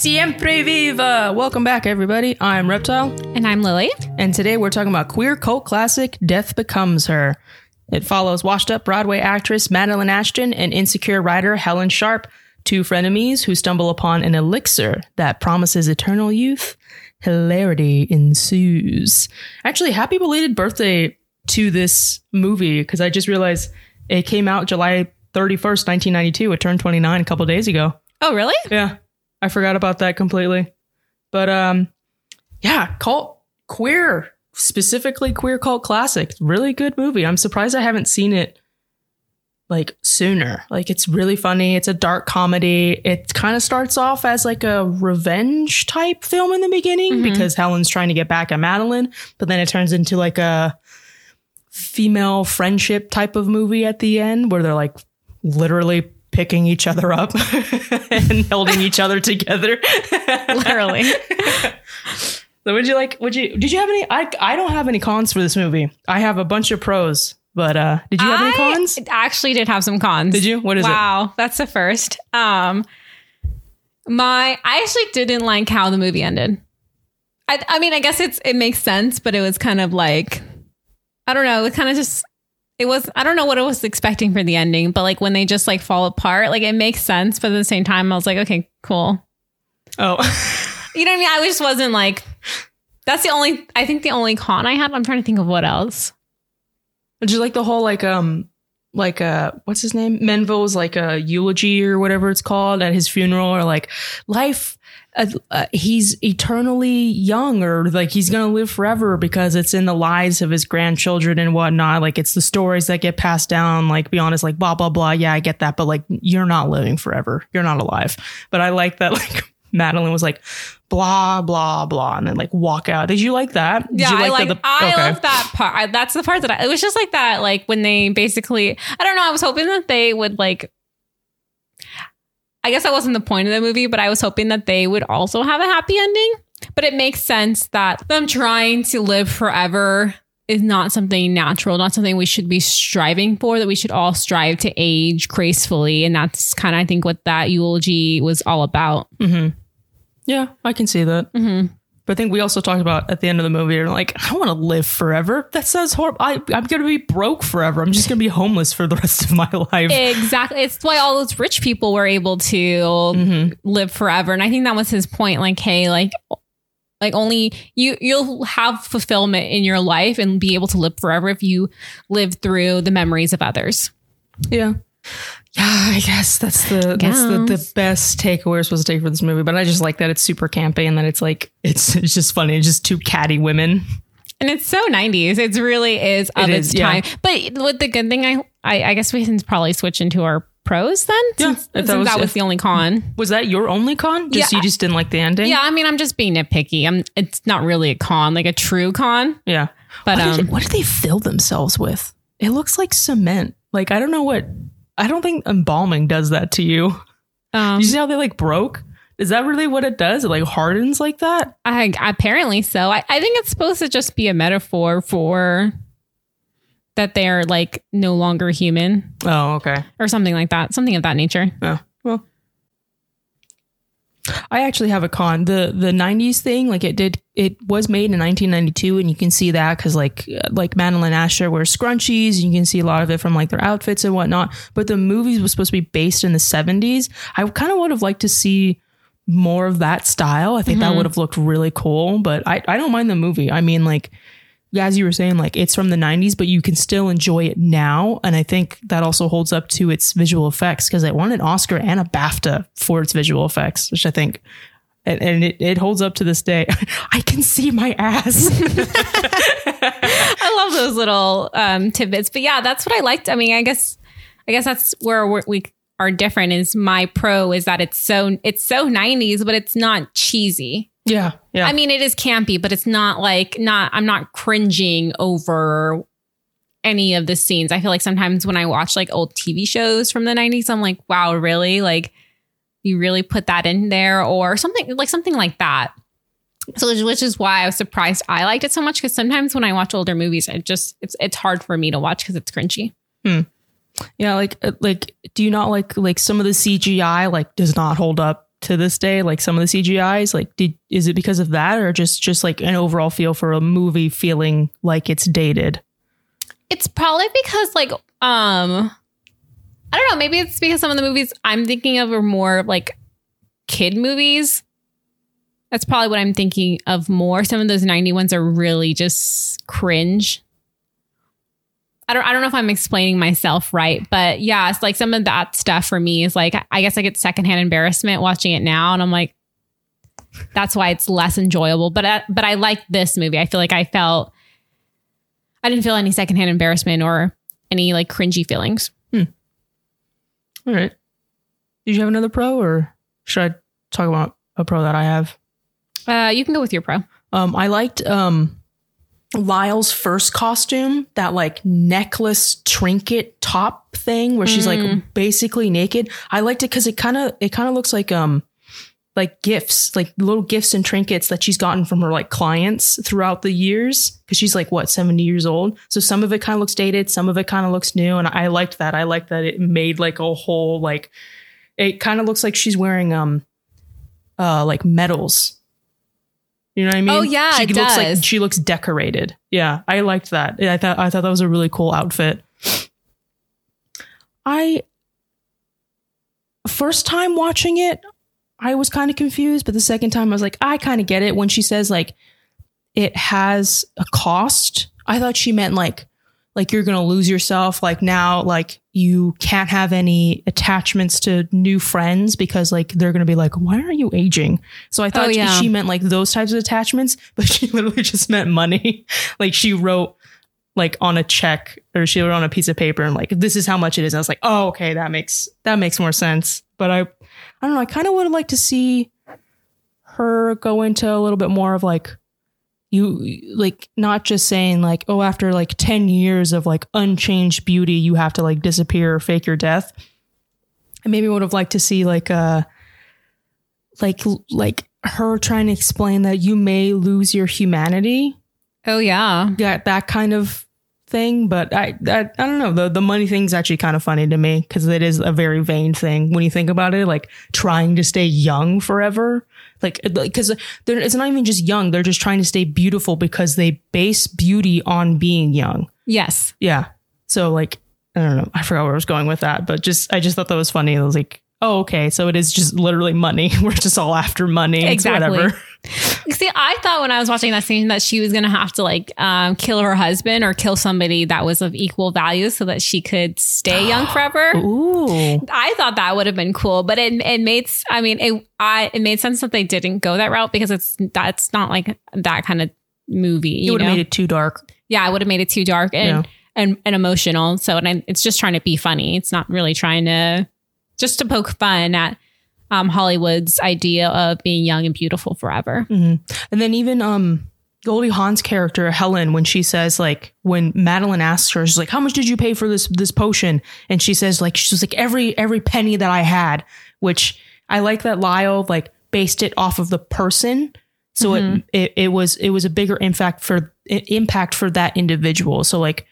Siempre viva! Welcome back, everybody. I'm Reptile, And I'm Lily. and today we're talking about queer cult classic Death Becomes Her. It follows washed up Broadway actress Madeline Ashton and insecure writer Helen Sharpe, two frenemies who stumble upon an elixir that promises eternal youth. Hilarity ensues. Actually, happy belated birthday to this movie because I just realized it came out July 31st, 1992. It turned 29 a couple days ago. Oh, really? Yeah. I forgot about that completely. But um yeah, cult queer, specifically queer cult classic. Really good movie. I'm surprised I haven't seen it like sooner. Like it's really funny. It's a dark comedy. It kind of starts off as like a revenge type film in the beginning because Helen's trying to get back at Madeline, but then it turns into like a female friendship type of movie at the end where they're like literally picking each other up and holding each other together. Literally. So would you like would you did you have any I I don't have any cons for this movie. I have a bunch of pros, but uh did you have any cons? I actually did have some cons. Did you? What is it? wow, that's the first. Um, my I actually didn't like how the movie ended. I, I mean, I guess it's it makes sense, but it was kind of like I don't know. It kind of just it was I don't know what I was expecting for the ending, but like when they just like fall apart, like it makes sense, but at the same time, I was like, okay, cool. Oh. You know what I mean? I just wasn't like. That's the only. I think the only con I had. I'm trying to think of what else. Did you like the whole like um like uh what's his name? Menville's like a eulogy or whatever it's called at his funeral or like life uh, uh, he's eternally young or like he's gonna live forever because it's in the lives of his grandchildren and whatnot. Like it's the stories that get passed down like be honest like blah blah blah. Yeah i get that. But like you're not living forever. You're not alive. But i like that like madeline was like blah blah blah and then like walk out did you like that Did Yeah, you I the- like. the- I okay. love that part. I, that's the part that I. It was just like that. Like when they basically. I don't know. I was hoping that they would like. I guess that wasn't the point of the movie, but I was hoping that they would also have a happy ending. But it makes sense that them trying to live forever is not something natural, not something we should be striving for. That we should all strive to age gracefully, and that's kind of I think what that eulogy was all about. Mm-hmm. Yeah, I can see that. Mm-hmm. But I think we also talked about at the end of the movie, you're like, I want to live forever. That sounds horrible. I, I'm going to be broke forever. I'm just going to be homeless for the rest of my life. Exactly. It's why all those rich people were able to Mhm. live forever. And I think that was his point. Like, hey, like, like only you you'll have fulfillment in your life and be able to live forever if you live through the memories of others. Yeah. Yeah, I guess that's the that's the, the best takeaway we're supposed to take for this movie. But I just like that it's super campy and that it's like it's it's just funny. It's just two catty women. And it's so 90s. It really is of It its is, yeah. time. But what the good thing I, I I guess we can probably switch into our pros then. Yeah, Since, since was- that was the only con. Was that your only con? Just Yeah, you just didn't like the ending? Yeah, I mean, I'm just being nitpicky. I'm. It's not really a con, like a true con. Yeah. But what, um, did, what did they fill themselves with? It looks like cement. Like I don't know what. I don't think embalming does that to you. um You see how they like broke? Is that really what it does? It like hardens like that? I, apparently so. I, I think it's supposed to just be a metaphor for that they're like no longer human Oh, okay. or something like that, something of that nature. Yeah. Well, I actually have a con. The the '90s thing, like it did, it was made in 1992, and you can see that because like uh, like Madeline Asher wears scrunchies. You can see a lot of it from like their outfits and whatnot. But the movie was supposed to be based in the '70s. I kind of would have liked to see more of that style. I think that would have looked really cool. But I I don't mind the movie. I mean, like as you were saying, like it's from the 90s, but you can still enjoy it now. And I think that also holds up to its visual effects because it won an Oscar and a BAFTA for its visual effects, which I think, and, and it, it holds up to this day. I can see my ass. I love those little um, tidbits, but yeah, that's what I liked. I mean, I guess, I guess that's where we are different. Is my pro is that it's so it's so '90s, but it's not cheesy. Yeah. Yeah. I mean, it is campy, but it's not like not. I'm not cringing over any of the scenes. I feel like sometimes when I watch like old TV shows from the 90s, I'm like, wow, really? Like, you really put that in there, or something like something like that. So, which- is why I was surprised I liked it so much because sometimes when I watch older movies, it just it's it's hard for me to watch because it's cringy. Hmm. yeah. Like, uh, like, do you not like, like some of the CGI, like, does not hold up to this day, like some of the CGIs, like did is it because of that or just just like an overall feel for a movie feeling like it's dated? It's probably because like um I don't know, maybe it's because some of the movies I'm thinking of are more like kid movies. That's probably what I'm thinking of more. Some of those 90 ones are really just cringe. I don't I don't know if I'm explaining myself right, but yeah, it's like some of that stuff for me is like I guess I get secondhand embarrassment watching it now and I'm like that's why it's less enjoyable. But I, but I like this movie. I feel like I felt I didn't feel any secondhand embarrassment or any like cringy feelings. All right. Did you have another pro or should I talk about a pro that I have? Uh, you can go with your pro. Um, I liked um, Lyle's first costume, that like necklace trinket top thing where she's like basically naked. I liked it because it kind of it kind of looks like um like gifts, like little gifts and trinkets that she's gotten from her like clients throughout the years. Cause she's like what, 70 years old. So some of it kind of looks dated, some of it kind of looks new. And I liked that. I liked that it made like a whole like it kind of looks like she's wearing um uh like medals. You know what I mean? Oh, yeah, she it looks like does. she looks decorated. Yeah, I liked that. I thought I thought that was a really cool outfit. I first time watching it, I was kind of confused, but the second time I was like, I kind of get it when she says like it has a cost. I thought she meant like like you're going to lose yourself like now like you can't have any attachments to new friends because like they're going to be like why are you aging? So i oh, thought Oh, she- yeah. she meant like those types of attachments but she literally just meant money. Like she wrote like on a check or she wrote on a piece of paper and like this is how much it is. And i was like oh okay that makes that makes more sense. But i i don't know i kind of would like to see her go into a little bit more of like you like not just saying like oh after like 10 years of like unchanged beauty you have to like disappear or fake your death i maybe would have liked to see like uh like like her trying to explain that you may lose your humanity Oh yeah. that that kind of thing but i i, I don't know. The the money thing's actually kind of funny to me because it is a very vain thing when you think about it like trying to stay young forever. Like because it's not even just young they're just trying to stay beautiful because they base beauty on being young. Yes. yeah. So like i don't know. I forgot where i was going with that but just i just thought that was funny. I was like oh okay so it is just literally money we're just all after money It's Exactly. whatever See, I thought when I was watching that scene that she was going to have to like um, kill her husband or kill somebody that was of equal value so that she could stay young forever. ooh I thought that would have been cool, but it it made I mean it I it made sense that they didn't go that route because it's that's not like that kind of movie. it You would have made it too dark yeah, I would have made it too dark and Yeah. and, and emotional. So and I, it's just trying to be funny. It's not really trying to just to poke fun at um, Hollywood's idea of being young and beautiful forever. And then even um Goldie Hawn's character Helen, when she says like when Madeline asks her, she's like, "How much did you pay for this this potion?" And she says like she's like every every penny that I had, which I like that Lyle like based it off of the person, so it, it it was it was a bigger impact for impact for that individual. So like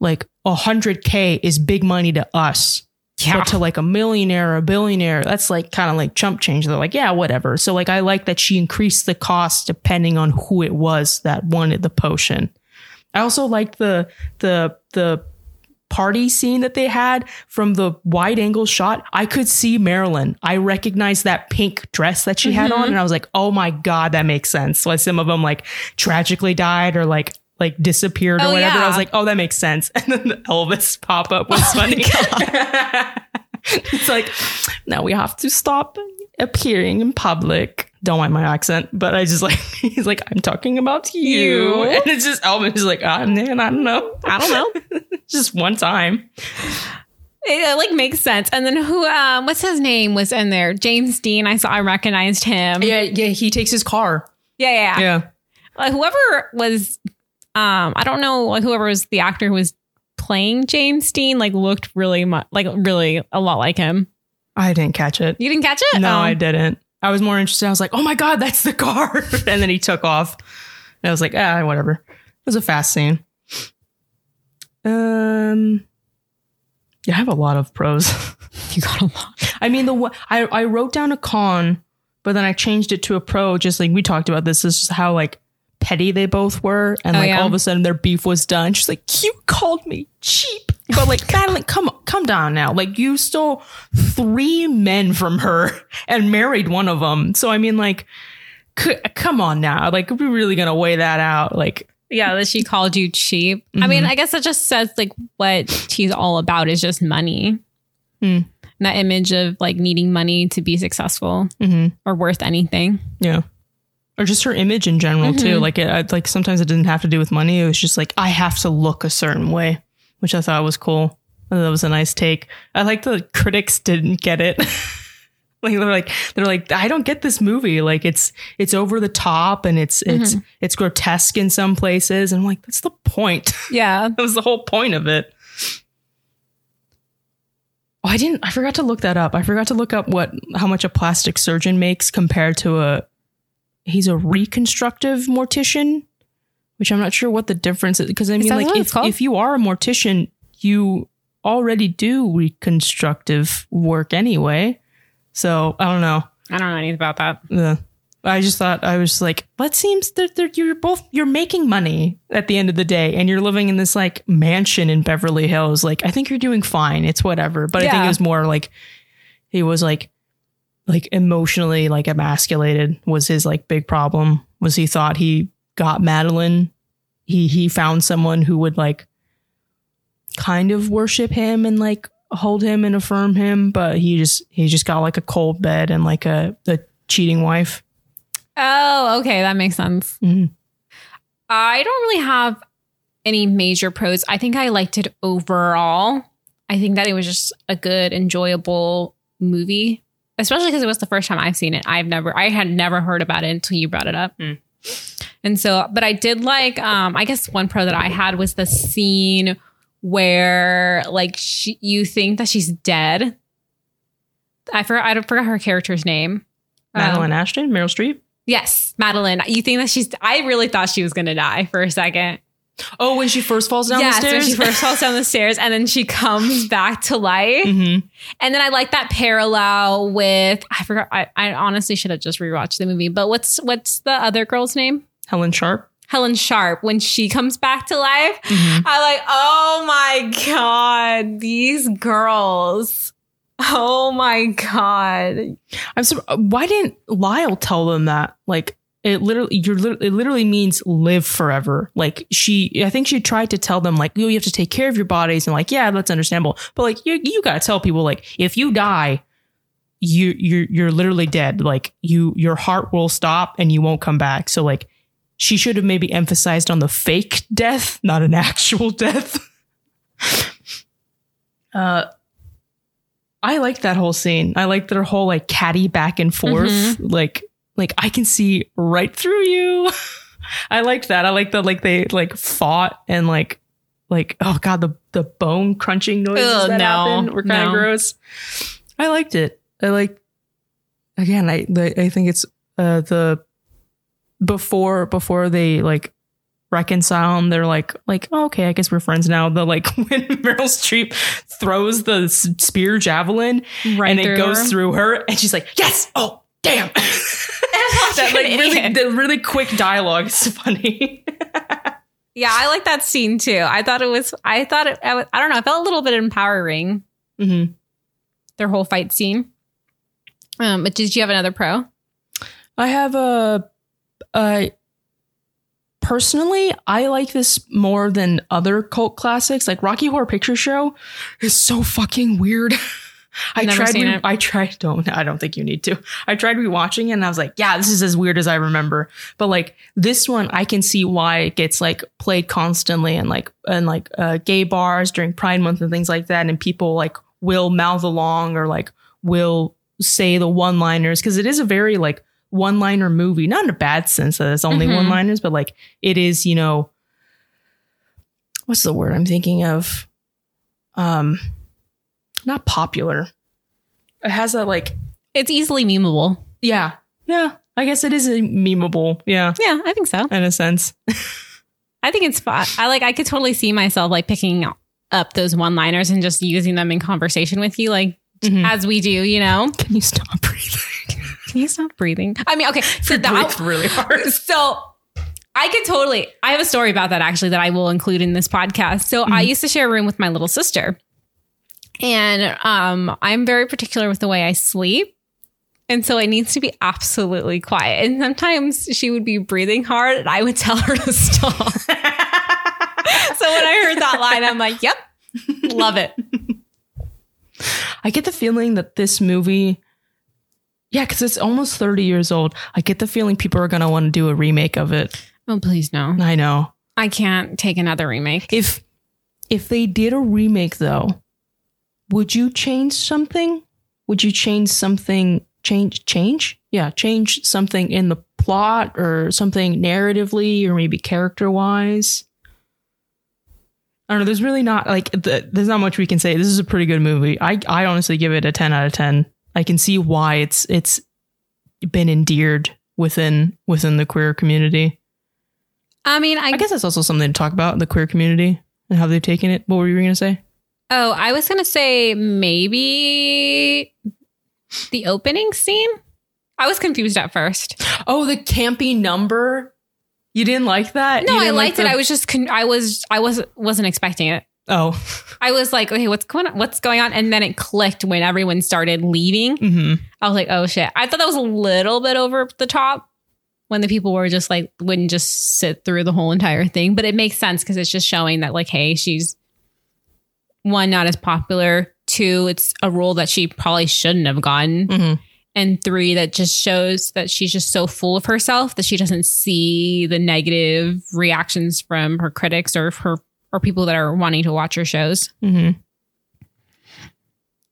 like a hundred k is big money to us, Yeah. but to like a millionaire or a billionaire, that's like kind of like chump change. They're like, yeah, whatever. So like I like that she increased the cost depending on who it was that wanted the potion. I also liked the the the party scene that they had from the wide angle shot. I could see Marilyn. I recognized that pink dress that she had on, mm-hmm. and I was like, oh my god, that makes sense. So some of them like tragically died or like like disappeared or Oh, whatever. I was like, oh, that makes sense. And then the Elvis pop up was funny. it's like, now we have to stop appearing in public. Don't mind my accent, but I just like he's like, I'm talking about you. You. And it's just Elvis is like, ah man, I don't know. I don't know. just one time. it, it, like makes sense. And then who um what's his name was in there? James Dean. I saw I recognized him. Yeah, yeah, he takes his car. Yeah, yeah. yeah. Yeah. Like, whoever was um I don't know like whoever was the actor who was playing James Dean like looked really much like really a lot like him. I didn't catch it. You didn't catch it? No, Oh. I didn't. I was more interested. I was like, oh my God, that's the car. and then he took off. And I was like, ah, whatever. It was a fast scene. Um, Yeah, I have a lot of pros. You got a lot. I mean, the I I wrote down a con, but then I changed it to a pro. Just like we talked about this, this is how like petty they both were, and Oh, like yeah? all of a sudden their beef was done. She's like, "You called me cheap," but like Madeline, come come down now. Like you stole three men from her and married one of them. So I mean, like, c- come on now. Like, are we're really gonna weigh that out. Like, Yeah, that she called you cheap. I mean, I guess that just says like what she's all about is just money. Hmm. That image of like needing money to be successful mhm. or worth anything. Yeah. Or just her image in general too. Mm-hmm. Like it, I- like sometimes it didn't have to do with money. It was just like I have to look a certain way, which I thought was cool. That was a nice take. I like the critics didn't get it. like they're like they're like I don't get this movie. Like it's it's over the top and it's it's mm-hmm. it's grotesque in some places. And I'm like that's the point. Yeah. that was the whole point of it. Oh, I didn't. I forgot to look that up. I forgot to look up what how much a plastic surgeon makes compared to a. He's a reconstructive mortician, which I'm not sure what the difference is. Because I mean, like if if you are a mortician, you already do reconstructive work anyway. So I don't know. I don't know anything about that. Yeah. I just thought I was like, that seems that that you're both you're making money at the end of the day, and you're living in this like mansion in Beverly Hills. Like, I think you're doing fine. It's whatever. But I think it was more like he was like like emotionally like emasculated was his like big problem. Was he thought he got Madeline. He he found someone who would like kind of worship him and like hold him and affirm him, but he just he just got like a cold bed and like a a cheating wife. Oh, okay. That makes sense. Mhm. I don't really have any major pros. I think I liked it overall. I think that it was just a good, enjoyable movie, especially because it was the first time I've seen it. I've never, I had never heard about it until you brought it up. Mm. And so, but I did like, um, I guess one pro that I had was the scene where like she, you think that she's dead. I forgot, I forgot her character's name. Um, Madeline Ashton, Meryl Streep. Yes, Madeline. You think that she's? I really thought she was gonna die for a second. Oh, when she first falls down yes, the when stairs. she first falls down the stairs, and then she comes back to life. Mhm. And then I like that parallel with I forgot. I, I honestly should have just rewatched the movie. But what's what's the other girl's name? Helen Sharpe. Helen Sharpe. When she comes back to life, Mhm. I like. Oh my god, these girls. Oh my god. I'm so. Why didn't Lyle tell them that? Like it literally, you're it literally means live forever. Like she, I think she tried to tell them like, oh, you have to take care of your bodies, and like, yeah, that's understandable. But like, you you gotta tell people like, if you die, you you're you're literally dead. Like you, your heart will stop and you won't come back. So like, she should have maybe emphasized on the fake death, not an actual death. uh. I like that whole scene. I like their whole like catty back and forth. Mm-hmm. Like, like I can see right through you. I liked that. I like that. Like they like fought and like, like oh god, the the bone crunching noises Ugh, that no, happened were kind of no. gross. I liked it. I like. Again, I I think it's uh the before before they like reconcile and they're like like oh, okay i guess we're friends now the like when meryl streep throws the spear javelin Right and it goes her. through her and she's like yes oh damn that like really the really quick dialogue is funny Yeah, I like that scene too. I thought it was. I thought it. I, I don't know. I felt a little bit empowering. hmm Their whole fight scene. Um, but did you have another pro? i have a uh personally i like this more than other cult classics like rocky horror picture show is so fucking weird I Never tried. re-. I tried. Don't. I don't think you need to. I tried rewatching it, and I was like, "Yeah, this is as weird as I remember." But like this one, I can see why it gets like played constantly and like and like uh, gay bars during Pride Month and things like that, and people like will mouth along or like will say the one-liners because it is a very like one-liner movie, not in a bad sense that it's only Mhm. one-liners, but like it is, you know, what's the word I'm thinking of? Um, not popular. It has that like It's easily memeable. yeah. Yeah. I guess it is a memeable. Yeah. Yeah, I think so. In a sense. I think it's fun. I like. I could totally see myself like picking up those one liners and just using them in conversation with you, like Mhm. as we do, you know? Can you stop breathing? Can you stop breathing? I mean, okay. So that, Breathe really hard. so I could totally, I have a story about that actually that I will include in this podcast. So I used to share a room with my little sister. And um, I'm very particular with the way I sleep. And so it needs to be absolutely quiet. And sometimes she would be breathing hard and I would tell her to stop. so when I heard that line, I'm like, yep, love it. I get the feeling that this movie, yeah, because it's almost 30 years old. I get the feeling people are going to want to do a remake of it. Oh, please no. I know. I can't take another remake. If if they did a remake though, would you change something? Would you change something change change? Yeah, change something in the plot or something narratively or maybe character wise? I don't know. There's really not like the, there's not much we can say. This is a pretty good movie. I I honestly give it a 10 out of 10. I can see why it's it's been endeared within within the queer community. I mean, I, I guess that's also something to talk about the queer community and how they've taken it. What were you going to say? Oh, I was going to say maybe the opening scene. I was confused at first. Oh, the campy number. You didn't like that? No, I liked like it. I was just con- I was I was wasn't expecting it. Oh. I was like, okay, what's going on? What's going on? And then it clicked when everyone started leaving. hmm I was like, oh shit. I thought that was a little bit over the top when the people were just like wouldn't just sit through the whole entire thing. But it makes sense because it's just showing that like, hey, she's one not as popular. Two, it's a role that she probably shouldn't have gotten. hmm and three that just shows that she's just so full of herself that she doesn't see the negative reactions from her critics or her or people that are wanting to watch her shows hmm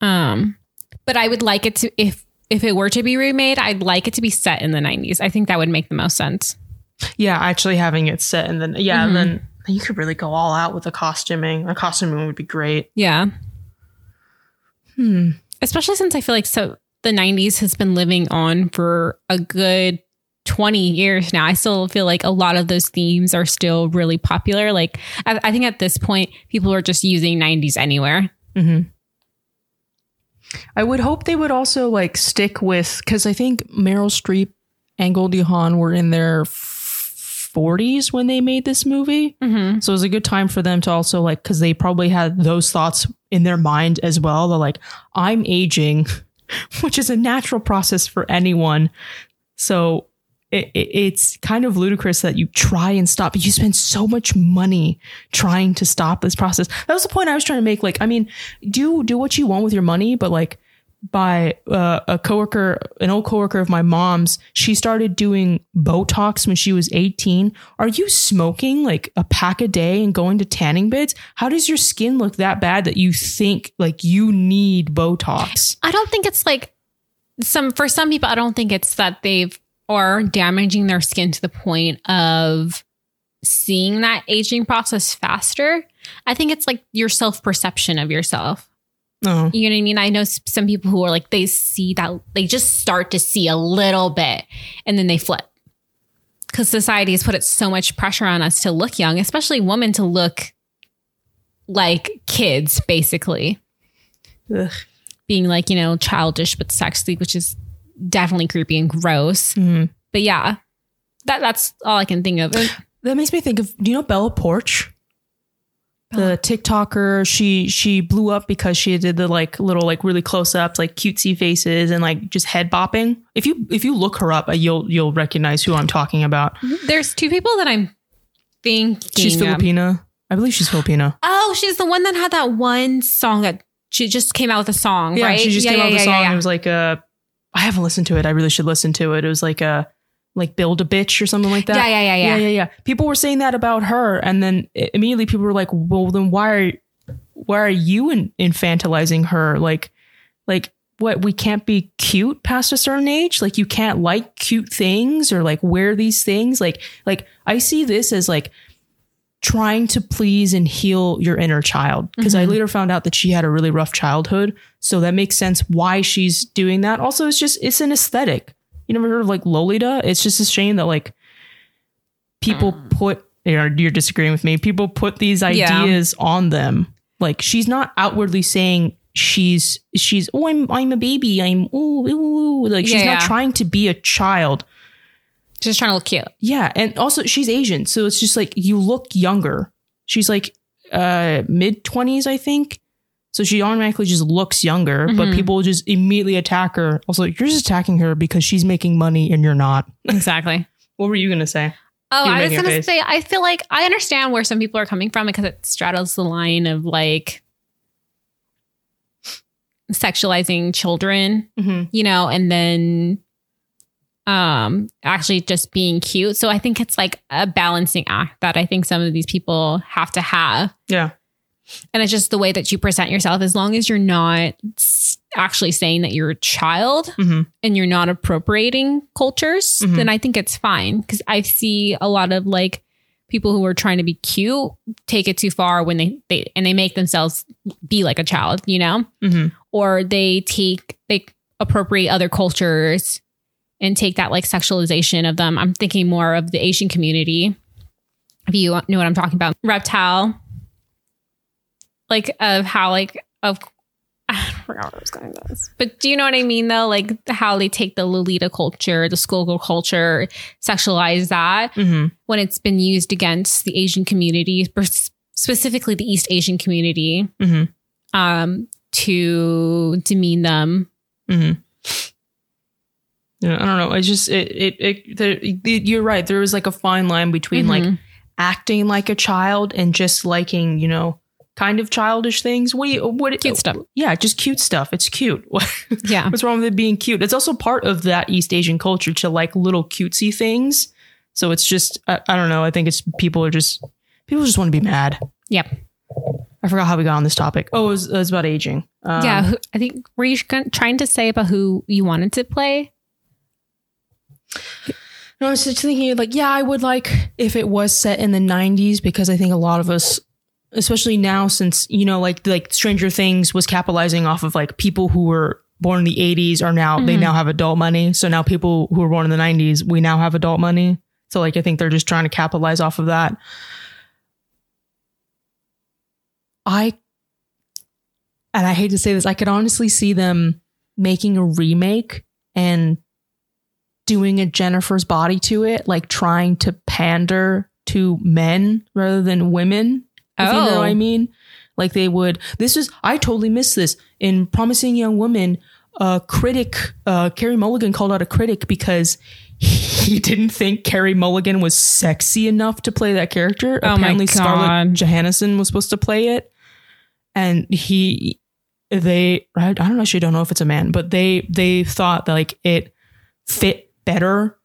um but i would like it to if if it were to be remade i'd like it to be set in the 90s i think that would make the most sense Yeah, actually having it set in the yeah, Mhm. then you could really go all out with the costuming. The costuming would be great. yeah Hmm. especially since i feel like so the 90s has been living on for a good 20 years now i still feel like a lot of those themes are still really popular like i, I think at this point people are just using 90s anywhere hmm I would hope they would also like stick with because I think Meryl Streep and Goldie Hawn were in their 40s when they made this movie. mm-hmm. So it was a good time for them to also like because they probably had those thoughts in their mind as well. They're like, I'm aging, which is a natural process for anyone. So it, it, it's kind of ludicrous that you try and stop, but you spend so much money trying to stop this process. That was the point I was trying to make. Like, I mean, do do what you want with your money, but like by uh, a coworker, an old coworker of my mom's, she started doing Botox when she was 18. Are you smoking like a pack a day and going to tanning beds? How does your skin look that bad that you think like you need Botox? i don't think it's like some for some people i don't think it's that they've are damaging their skin to the point of seeing that aging process faster i think it's like your self-perception of yourself Oh, You know what I mean? I know some people who are like, they see that, they just start to see a little bit and then they flip. Because society has put it so much pressure on us to look young, especially women to look like kids, basically. Ugh. Being like, you know, childish but sexy, which is definitely creepy and gross. Mhm. But yeah, that that's all I can think of. That makes me think of. Do you know Bella Poarch? The TikToker, she she blew up because she did the like little like really close ups, like cutesy faces and like just head bopping. If you if you look her up, uh, you'll you'll recognize who I'm talking about. Mm-hmm. There's two people that I'm thinking. She's. Filipina. I believe she's Filipina. Oh, she's the one that had that one song that she just came out with a song, Yeah, right? she just yeah, came yeah, out with a song. It was like a. I haven't listened to it. I really should listen to it. It was like a like build a bitch or something like that. Yeah, yeah, yeah, yeah. yeah, yeah, yeah. People were saying that about her, and then immediately people were like, "Well, then why are why are you in, infantilizing her? Like, like what? We can't be cute past a certain age. Like, you can't like cute things or like wear these things. Like, like I see this as like trying to please and heal your inner child because I Mhm. later found out that she had a really rough childhood, so that makes sense why she's doing that. Also, it's just it's an aesthetic. You never heard of like Lolita? It's just a shame that like people put you know, you're disagreeing with me. People put these Yeah. ideas on them. Like she's not outwardly saying she's she's oh I'm I'm a baby I'm ooh, ooh, ooh. like she's Yeah, not yeah. trying to be a child. Just trying to look cute. Yeah, and also she's Asian, so it's just like you look younger. She's like uh mid 20s, I think. So she automatically just looks younger, but Mhm. people just immediately attack her. Also, you're just attacking her because she's making money and you're not. Exactly. What were you going to say? Oh, I was gonna say I feel like I understand where some people are coming from because it straddles the line of like sexualizing children, Mm-hmm. you know, and then um actually just being cute. So I think it's like a balancing act that I think some of these people have to have. Yeah. And it's just the way that you present yourself as long as you're not actually saying that you're a child Mm-hmm. and you're not appropriating cultures, Mhm. then I think it's fine. Cause I see a lot of like people who are trying to be cute take it too far when they, they and they make themselves be like a child, you know? Mm-hmm. Or they take they appropriate other cultures and take that like sexualization of them. I'm thinking more of the Asian community. If you know what I'm talking about. Reptile. Like of how like of I forgot where I was going with this. But do you know what I mean though? Like how they take the Lolita culture, the schoolgirl culture, sexualize that Mm-hmm. when it's been used against the Asian community, specifically the East Asian community, Mm-hmm. um, to demean them. Mm-hmm. Yeah, I don't know. I just it it, it, there, it you're right. There was like a fine line between like Mhm. acting like a child and just liking, you know, kind of childish things. What do you what Cute stuff. Yeah, just cute stuff. It's cute. yeah, What's wrong with it being cute? It's also part of that East Asian culture to like little cutesy things. So it's just I, I don't know. I think it's people are just people just want to be mad. Yep. I forgot how we got on this topic. Oh, it was, it was about aging. Um, yeah. I think were you trying to say about who you wanted to play? No, I was just thinking like, yeah, I would like if it was set in the '90s because I think a lot of us, especially now, since you know, like like Stranger Things was capitalizing off of like people who were born in the '80s are now they Mhm. now have adult money. So now people who were born in the '90s, we now have adult money. So like, I think they're just trying to capitalize off of that. I and I hate to say this, I could honestly see them making a remake and doing a Jennifer's body to it, like trying to pander to men rather than women. If you know Oh. what I mean. Like they would. This is I totally missed this in Promising Young Woman. A critic, uh, Carey Mulligan called out a critic because he didn't think Carey Mulligan was sexy enough to play that character. Oh Apparently, Scarlett. Johansson was supposed to play it, and he, they, I don't actually don't know if it's a man, but they they thought that like it fit better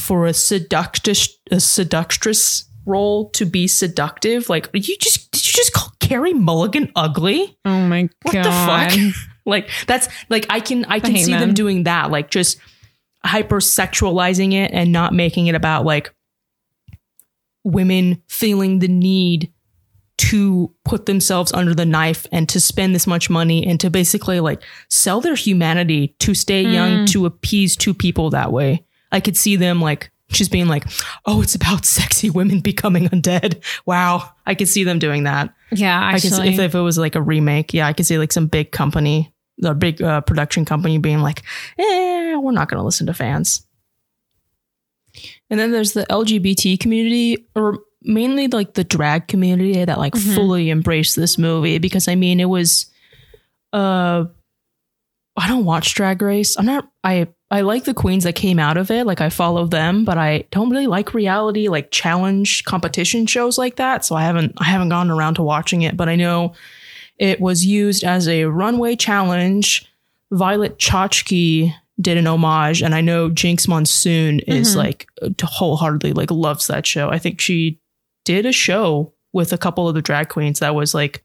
for a seductress a seductress role to be seductive. Like you just did you just call Carey Mulligan ugly? Oh my god What the fuck? like that's like I can I can hate see them men. doing that, like just hypersexualizing it and not making it about like women feeling the need to put themselves under the knife and to spend this much money and to basically like sell their humanity to stay young Mm. to appease two people that way. I could see them like just being like, "Oh, it's about sexy women becoming undead." Wow, I could see them doing that. Yeah, I could see, if, if it was like a remake, yeah, I could see like some big company, the big uh, production company being like, "Eh, we're not going to listen to fans." And then there's the LGBT community, or mainly like the drag community that like Mhm. fully embraced this movie because I mean it was, uh, I don't watch Drag Race. I'm not. I I like the queens that came out of it. Like I follow them, but I don't really like reality like challenge competition shows like that. So I haven't I haven't gone around to watching it. But I know it was used as a runway challenge. Violet Chachki did an homage, and I know Jinkx Monsoon is Mhm. like wholeheartedly like loves that show. I think she did a show with a couple of the drag queens that was like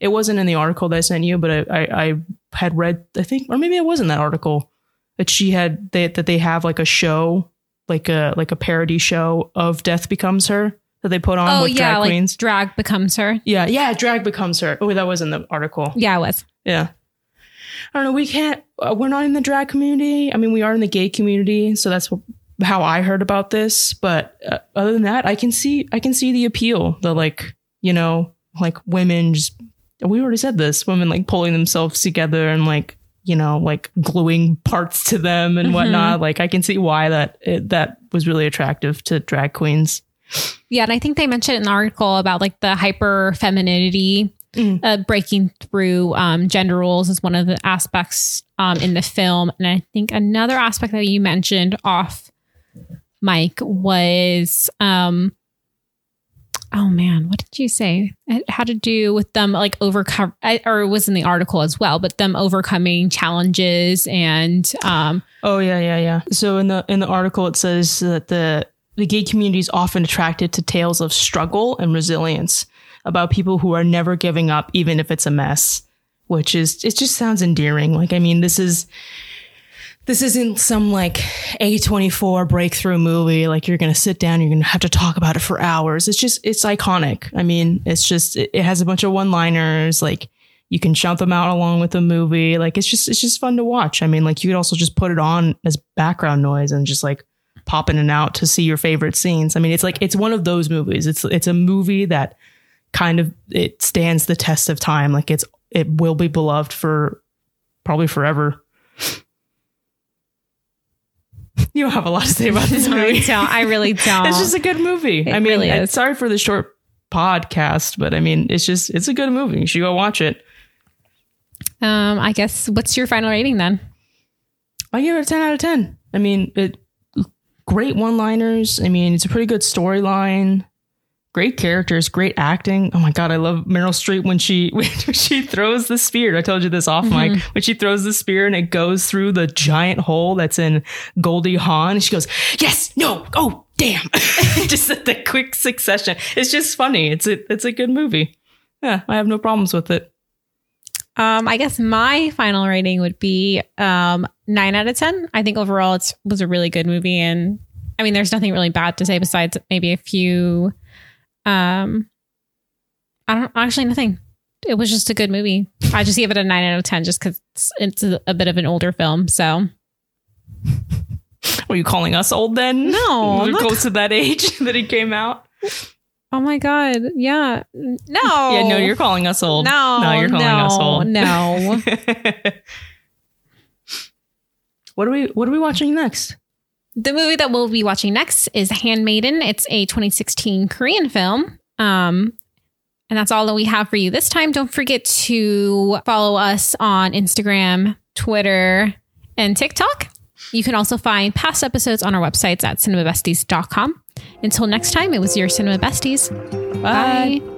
it wasn't in the article that I sent you, but I, I, I had read, I think, or maybe it was in that article that she had they, that they have like a show, like a like a parody show of Death Becomes Her that they put on oh with yeah, drag like queens. drag becomes her. Yeah, yeah, drag becomes her. Oh, that was in the article. Yeah, it was. Yeah. I don't know. We can't, uh, we're not in the drag community. I mean, we are in the gay community. So that's wh- how I heard about this. But uh, other than that, I can see, I can see the appeal. The like, you know, like women just we already said this women like pulling themselves together and like you know like gluing parts to them and whatnot like i can see why that it, that was really attractive to drag queens Yeah, and I think they mentioned in the article about like the hyper femininity Mm. uh, breaking through um, gender roles is one of the aspects um, in the film. And I think another aspect that you mentioned off mic was um, oh man, what did you say? It had to do with them like overcome, or it was in the article as well, but them overcoming challenges and um, Oh yeah, yeah, yeah. So in the in the article it says that the the gay community is often attracted to tales of struggle and resilience about people who are never giving up even if it's a mess, which is it just sounds endearing. Like I mean, this is this isn't some like A24 breakthrough movie like you're going to sit down you're going to have to talk about it for hours. It's just it's iconic. I mean, it's just it, it has a bunch of one-liners like you can shout them out along with the movie. Like it's just it's just fun to watch. I mean, like you could also just put it on as background noise and just like pop in and out to see your favorite scenes. I mean, it's like it's one of those movies. It's it's a movie that kind of it stands the test of time. Like it's it will be beloved for probably forever. You don't have a lot to say about this movie. I don't, I really don't. It's just a good movie. It I mean, really is. sorry for the short podcast, but I mean, it's just it's a good movie. You should go watch it. um, I guess what's your final rating then? I give it a 10 out of 10. I mean, it great one-liners. I mean, it's a pretty good storyline. Great characters, great acting. Oh my god, I love Meryl Streep when she when she throws the spear. I told you this off mic. When she throws the spear and it goes through the giant hole that's in Goldie Hawn, she goes, "Yes, no, oh damn!" just the quick succession. It's just funny. It's a it's a good movie. Yeah, I have no problems with it. Um, I guess my final rating would be um, nine out of ten. I think overall it was a really good movie, and I mean, there's nothing really bad to say besides maybe a few. Um, I don't actually nothing. It was just a good movie. I just gave it a nine out of ten just because it's, it's a, bit of an older film. So Were you calling us old then? No, we're close to that age that it came out. oh my god, yeah, no, Yeah, no, you're calling us old. no, no, you're calling no, us old. No, what are we What are we watching next? The movie that we'll be watching next is Handmaiden. It's a 2016 Korean film. Um, and that's all that we have for you this time. Don't forget to follow us on Instagram, Twitter, and TikTok. You can also find past episodes on our websites at cinemabesties.com. Until next time, it was your Cinema Besties. Bye. Bye.